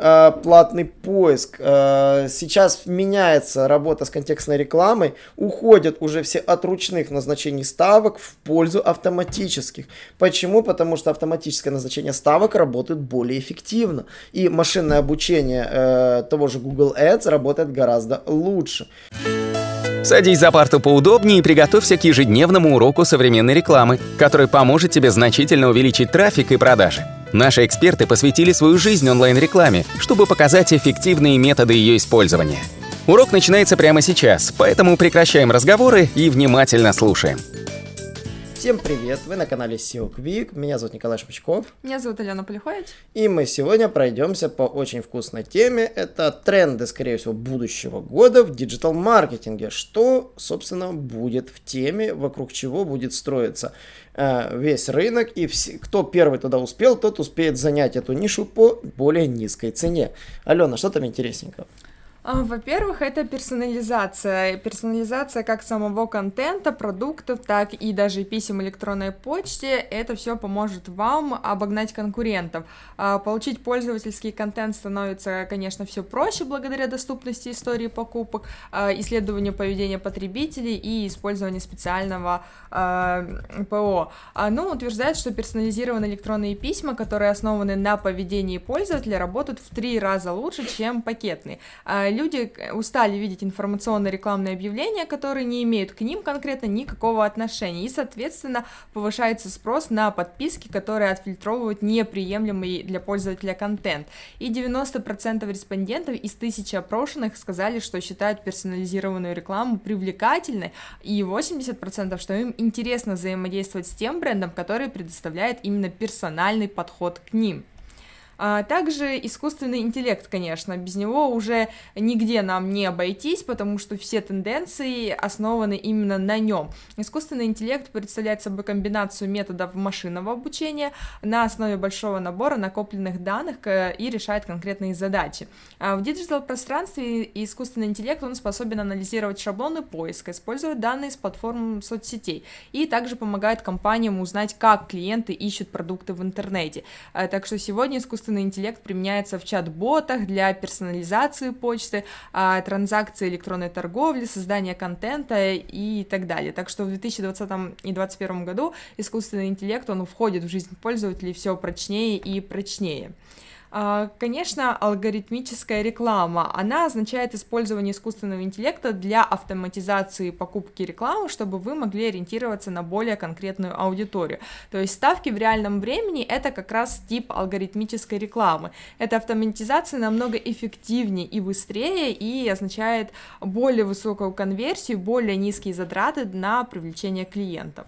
э, платный поиск. Э, сейчас меняется работа с контекстной рекламой, уходят уже все от ручных назначений ставок в пользу автоматических. Почему? Потому что автоматическое назначение ставок работает более эффективно. И машинное обучение э, того же Google Ads работает гораздо лучше. Садись за парту поудобнее и приготовься к ежедневному уроку современной рекламы, который поможет тебе значительно увеличить трафик и продажи. Наши эксперты посвятили свою жизнь онлайн-рекламе, чтобы показать эффективные методы ее использования. Урок начинается прямо сейчас, поэтому прекращаем разговоры и внимательно слушаем. Всем привет! Вы на канале SEO Quick. Меня зовут Николай Шпачков. Меня зовут Алена Полихович. И мы сегодня пройдемся по очень вкусной теме. Это тренды, скорее всего, будущего года в диджитал-маркетинге. Что, собственно, будет в теме, вокруг чего будет строиться э, весь рынок. И все, кто первый туда успел, тот успеет занять эту нишу по более низкой цене. Алена, что там интересненького? А, во-первых, это персонализация. Персонализация как самого контента, продуктов, так и даже писем электронной почте. Это все поможет вам обогнать конкурентов. А, получить пользовательский контент становится, конечно, все проще благодаря доступности истории покупок, а, исследованию поведения потребителей и использованию специального ПО. Ну, утверждает, что персонализированные электронные письма, которые основаны на поведении пользователя, работают в три раза лучше, чем пакетные люди устали видеть информационно-рекламные объявления, которые не имеют к ним конкретно никакого отношения, и, соответственно, повышается спрос на подписки, которые отфильтровывают неприемлемый для пользователя контент. И 90% респондентов из тысячи опрошенных сказали, что считают персонализированную рекламу привлекательной, и 80% что им интересно взаимодействовать с тем брендом, который предоставляет именно персональный подход к ним. А также искусственный интеллект, конечно, без него уже нигде нам не обойтись, потому что все тенденции основаны именно на нем. Искусственный интеллект представляет собой комбинацию методов машинного обучения на основе большого набора накопленных данных и решает конкретные задачи. А в диджитал-пространстве искусственный интеллект, он способен анализировать шаблоны поиска, использовать данные с платформ соцсетей и также помогает компаниям узнать, как клиенты ищут продукты в интернете. А, так что сегодня искусственный искусственный интеллект применяется в чат-ботах для персонализации почты, а, транзакции электронной торговли, создания контента и так далее. Так что в 2020 и 2021 году искусственный интеллект, он входит в жизнь пользователей все прочнее и прочнее. А, конечно, алгоритмическая реклама, она означает использование искусственного интеллекта для автоматизации покупки рекламы, чтобы вы могли ориентироваться на более конкретную аудиторию. То есть ставки в реальном времени это как раз тип алгоритмической рекламы. Эта автоматизация намного эффективнее и быстрее и означает более высокую конверсию, более низкие затраты на привлечение клиентов.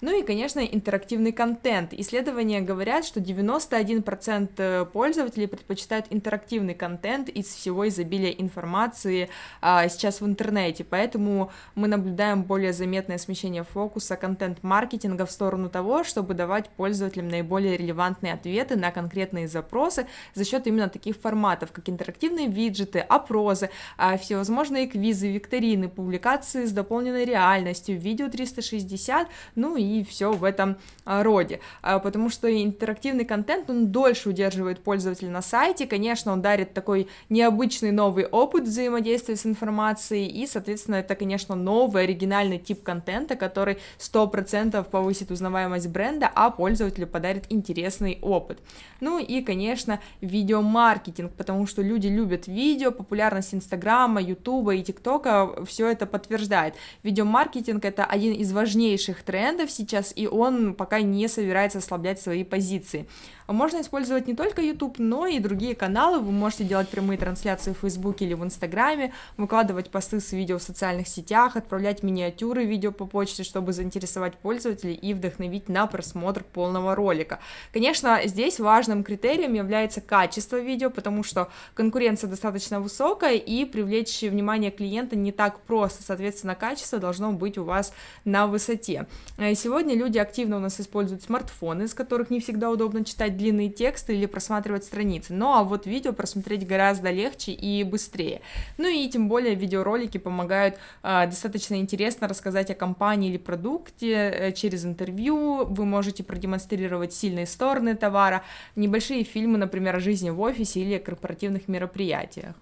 Ну и, конечно, интерактивный контент. Исследования говорят, что 91% э, пользователей предпочитают интерактивный контент из всего изобилия информации а, сейчас в интернете, поэтому мы наблюдаем более заметное смещение фокуса контент-маркетинга в сторону того, чтобы давать пользователям наиболее релевантные ответы на конкретные запросы за счет именно таких форматов, как интерактивные виджеты, опросы, а, всевозможные квизы, викторины, публикации с дополненной реальностью, видео 360, ну и и все в этом а, роде, а, потому что интерактивный контент, он дольше удерживает пользователя на сайте, конечно, он дарит такой необычный новый опыт взаимодействия с информацией, и, соответственно, это, конечно, новый оригинальный тип контента, который 100% повысит узнаваемость бренда, а пользователю подарит интересный опыт. Ну и, конечно, видеомаркетинг, потому что люди любят видео, популярность Инстаграма, Ютуба и ТикТока все это подтверждает. Видеомаркетинг — это один из важнейших трендов сейчас, и он пока не собирается ослаблять свои позиции. Можно использовать не только YouTube, но и другие каналы. Вы можете делать прямые трансляции в Фейсбуке или в Инстаграме, выкладывать посты с видео в социальных сетях, отправлять миниатюры видео по почте, чтобы заинтересовать пользователей и вдохновить на просмотр полного ролика. Конечно, здесь важным критерием является качество видео, потому что конкуренция достаточно высокая, и привлечь внимание клиента не так просто, соответственно, качество должно быть у вас на высоте. Сегодня люди активно у нас используют смартфоны, с которых не всегда удобно читать длинные тексты или просматривать страницы. Ну а вот видео просмотреть гораздо легче и быстрее. Ну и тем более видеоролики помогают э, достаточно интересно рассказать о компании или продукте э, через интервью. Вы можете продемонстрировать сильные стороны товара, небольшие фильмы, например, о жизни в офисе или корпоративных мероприятиях.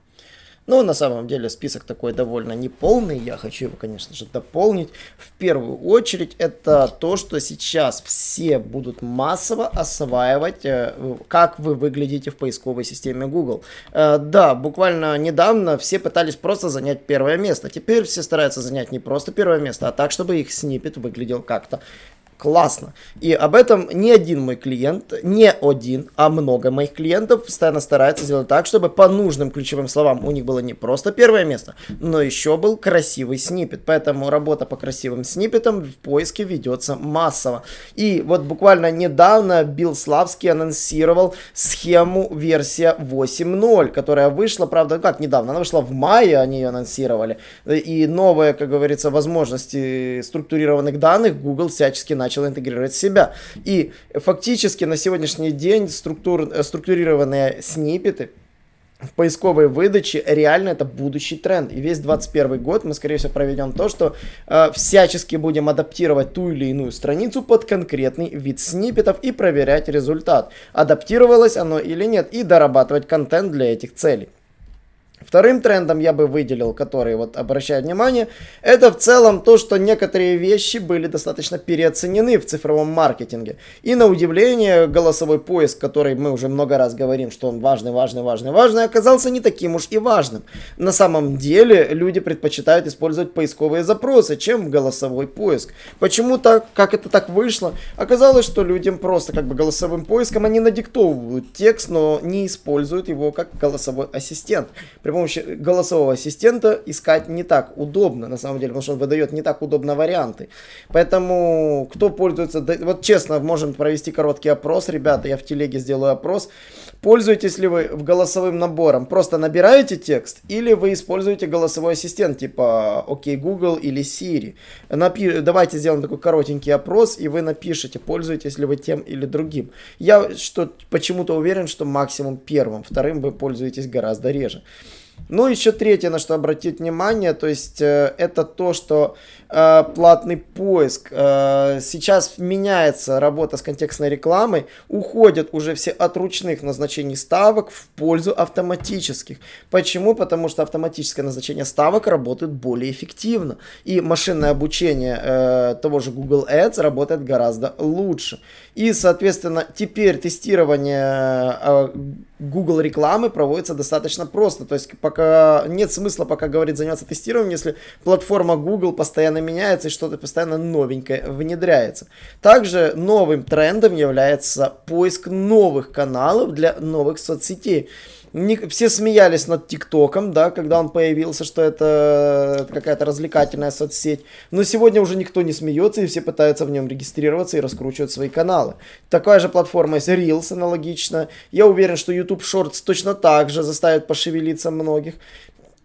Но на самом деле список такой довольно неполный. Я хочу его, конечно же, дополнить. В первую очередь это то, что сейчас все будут массово осваивать, э, как вы выглядите в поисковой системе Google. Э, да, буквально недавно все пытались просто занять первое место. Теперь все стараются занять не просто первое место, а так, чтобы их снипет выглядел как-то классно. И об этом ни один мой клиент, не один, а много моих клиентов постоянно стараются сделать так, чтобы по нужным ключевым словам у них было не просто первое место, но еще был красивый снипет. Поэтому работа по красивым снипетам в поиске ведется массово. И вот буквально недавно Билл Славский анонсировал схему версия 8.0, которая вышла, правда, как недавно, она вышла в мае, они ее анонсировали. И новые, как говорится, возможности структурированных данных Google всячески начал начал интегрировать себя. И фактически на сегодняшний день структур, э, структурированные снипеты, в поисковой выдаче реально это будущий тренд. И весь 21 год мы, скорее всего, проведем то, что э, всячески будем адаптировать ту или иную страницу под конкретный вид сниппетов и проверять результат. Адаптировалось оно или нет, и дорабатывать контент для этих целей. Вторым трендом я бы выделил, который вот обращает внимание, это в целом то, что некоторые вещи были достаточно переоценены в цифровом маркетинге. И на удивление голосовой поиск, который мы уже много раз говорим, что он важный, важный, важный, важный, оказался не таким уж и важным. На самом деле люди предпочитают использовать поисковые запросы, чем голосовой поиск. Почему так, как это так вышло? Оказалось, что людям просто как бы голосовым поиском они надиктовывают текст, но не используют его как голосовой ассистент. При помощи голосового ассистента искать не так удобно, на самом деле, потому что он выдает не так удобно варианты. Поэтому, кто пользуется, вот честно, можем провести короткий опрос, ребята, я в телеге сделаю опрос. Пользуетесь ли вы в голосовым набором? Просто набираете текст или вы используете голосовой ассистент типа OK Google или Siri? Напи... Давайте сделаем такой коротенький опрос и вы напишите, пользуетесь ли вы тем или другим. Я что почему-то уверен, что максимум первым, вторым вы пользуетесь гораздо реже. Ну, еще третье, на что обратить внимание, то есть э, это то, что э, платный поиск. Э, сейчас меняется работа с контекстной рекламой, уходят уже все от ручных назначений ставок в пользу автоматических. Почему? Потому что автоматическое назначение ставок работает более эффективно. И машинное обучение э, того же Google Ads работает гораздо лучше. И, соответственно, теперь тестирование Google рекламы проводится достаточно просто. То есть пока нет смысла пока говорить заниматься тестированием, если платформа Google постоянно меняется и что-то постоянно новенькое внедряется. Также новым трендом является поиск новых каналов для новых соцсетей не, все смеялись над ТикТоком, да, когда он появился, что это какая-то развлекательная соцсеть. Но сегодня уже никто не смеется, и все пытаются в нем регистрироваться и раскручивать свои каналы. Такая же платформа есть Reels, аналогично. Я уверен, что YouTube Shorts точно так же заставит пошевелиться многих.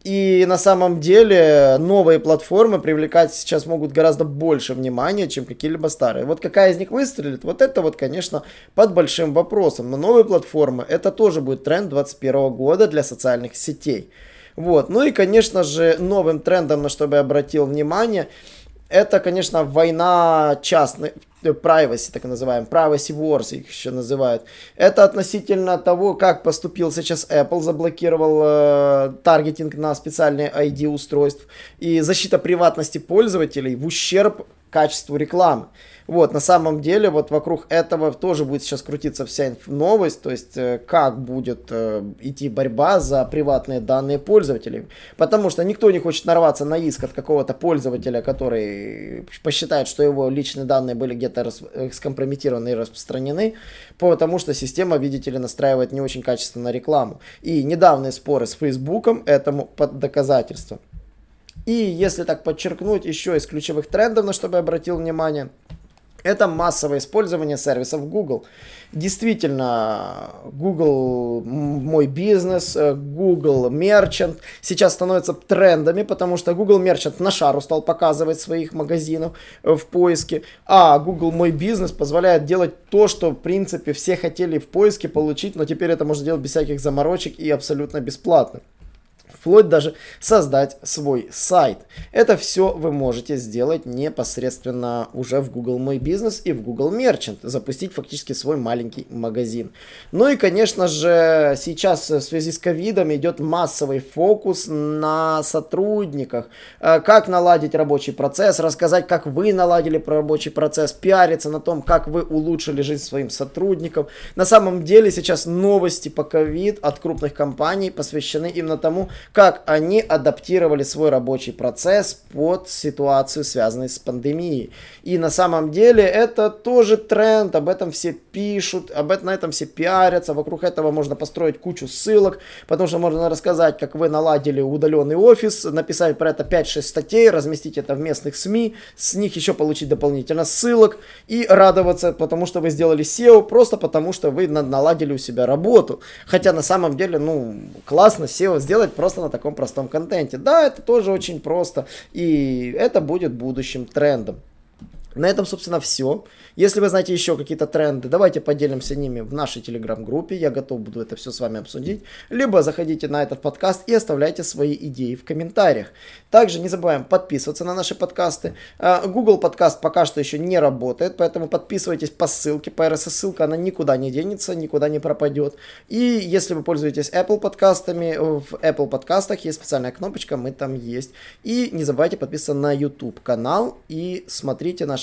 И на самом деле новые платформы привлекать сейчас могут гораздо больше внимания, чем какие-либо старые. Вот какая из них выстрелит, вот это вот, конечно, под большим вопросом. Но новые платформы, это тоже будет тренд 2021 года для социальных сетей. Вот. Ну и, конечно же, новым трендом, на что я обратил внимание, это, конечно, война частных, privacy, так называемый, privacy wars их еще называют. Это относительно того, как поступил сейчас Apple, заблокировал э, таргетинг на специальные ID устройств и защита приватности пользователей в ущерб качеству рекламы. Вот, на самом деле, вот вокруг этого тоже будет сейчас крутиться вся новость, то есть э, как будет э, идти борьба за приватные данные пользователей. Потому что никто не хочет нарваться на иск от какого-то пользователя, который посчитает, что его личные данные были где-то рас- э, скомпрометированы и распространены, потому что система, видите ли, настраивает не очень качественно рекламу. И недавние споры с Фейсбуком этому под доказательство. И если так подчеркнуть, еще из ключевых трендов, на что я обратил внимание – это массовое использование сервисов Google. Действительно, Google мой бизнес, э, Google Merchant сейчас становятся трендами, потому что Google Merchant на шару стал показывать своих магазинов э, в поиске, а Google мой бизнес позволяет делать то, что в принципе все хотели в поиске получить, но теперь это можно делать без всяких заморочек и абсолютно бесплатно вплоть даже создать свой сайт. Это все вы можете сделать непосредственно уже в Google Мой Бизнес и в Google Merchant, запустить фактически свой маленький магазин. Ну и, конечно же, сейчас в связи с ковидом идет массовый фокус на сотрудниках, э, как наладить рабочий процесс, рассказать, как вы наладили рабочий процесс, пиариться на том, как вы улучшили жизнь своим сотрудникам. На самом деле сейчас новости по ковид от крупных компаний посвящены именно тому, как они адаптировали свой рабочий процесс под ситуацию, связанную с пандемией. И на самом деле это тоже тренд, об этом все пишут, об этом, на этом все пиарятся, вокруг этого можно построить кучу ссылок, потому что можно рассказать, как вы наладили удаленный офис, написать про это 5-6 статей, разместить это в местных СМИ, с них еще получить дополнительно ссылок и радоваться, потому что вы сделали SEO, просто потому что вы наладили у себя работу. Хотя на самом деле, ну, классно SEO сделать просто на таком простом контенте. Да, это тоже очень просто, и это будет будущим трендом. На этом, собственно, все. Если вы знаете еще какие-то тренды, давайте поделимся ними в нашей телеграм-группе. Я готов буду это все с вами обсудить. Либо заходите на этот подкаст и оставляйте свои идеи в комментариях. Также не забываем подписываться на наши подкасты. А, Google подкаст пока что еще не работает, поэтому подписывайтесь по ссылке. По RSS-ссылка она никуда не денется, никуда не пропадет. И если вы пользуетесь Apple подкастами, в Apple подкастах есть специальная кнопочка, мы там есть. И не забывайте подписываться на YouTube канал и смотрите наши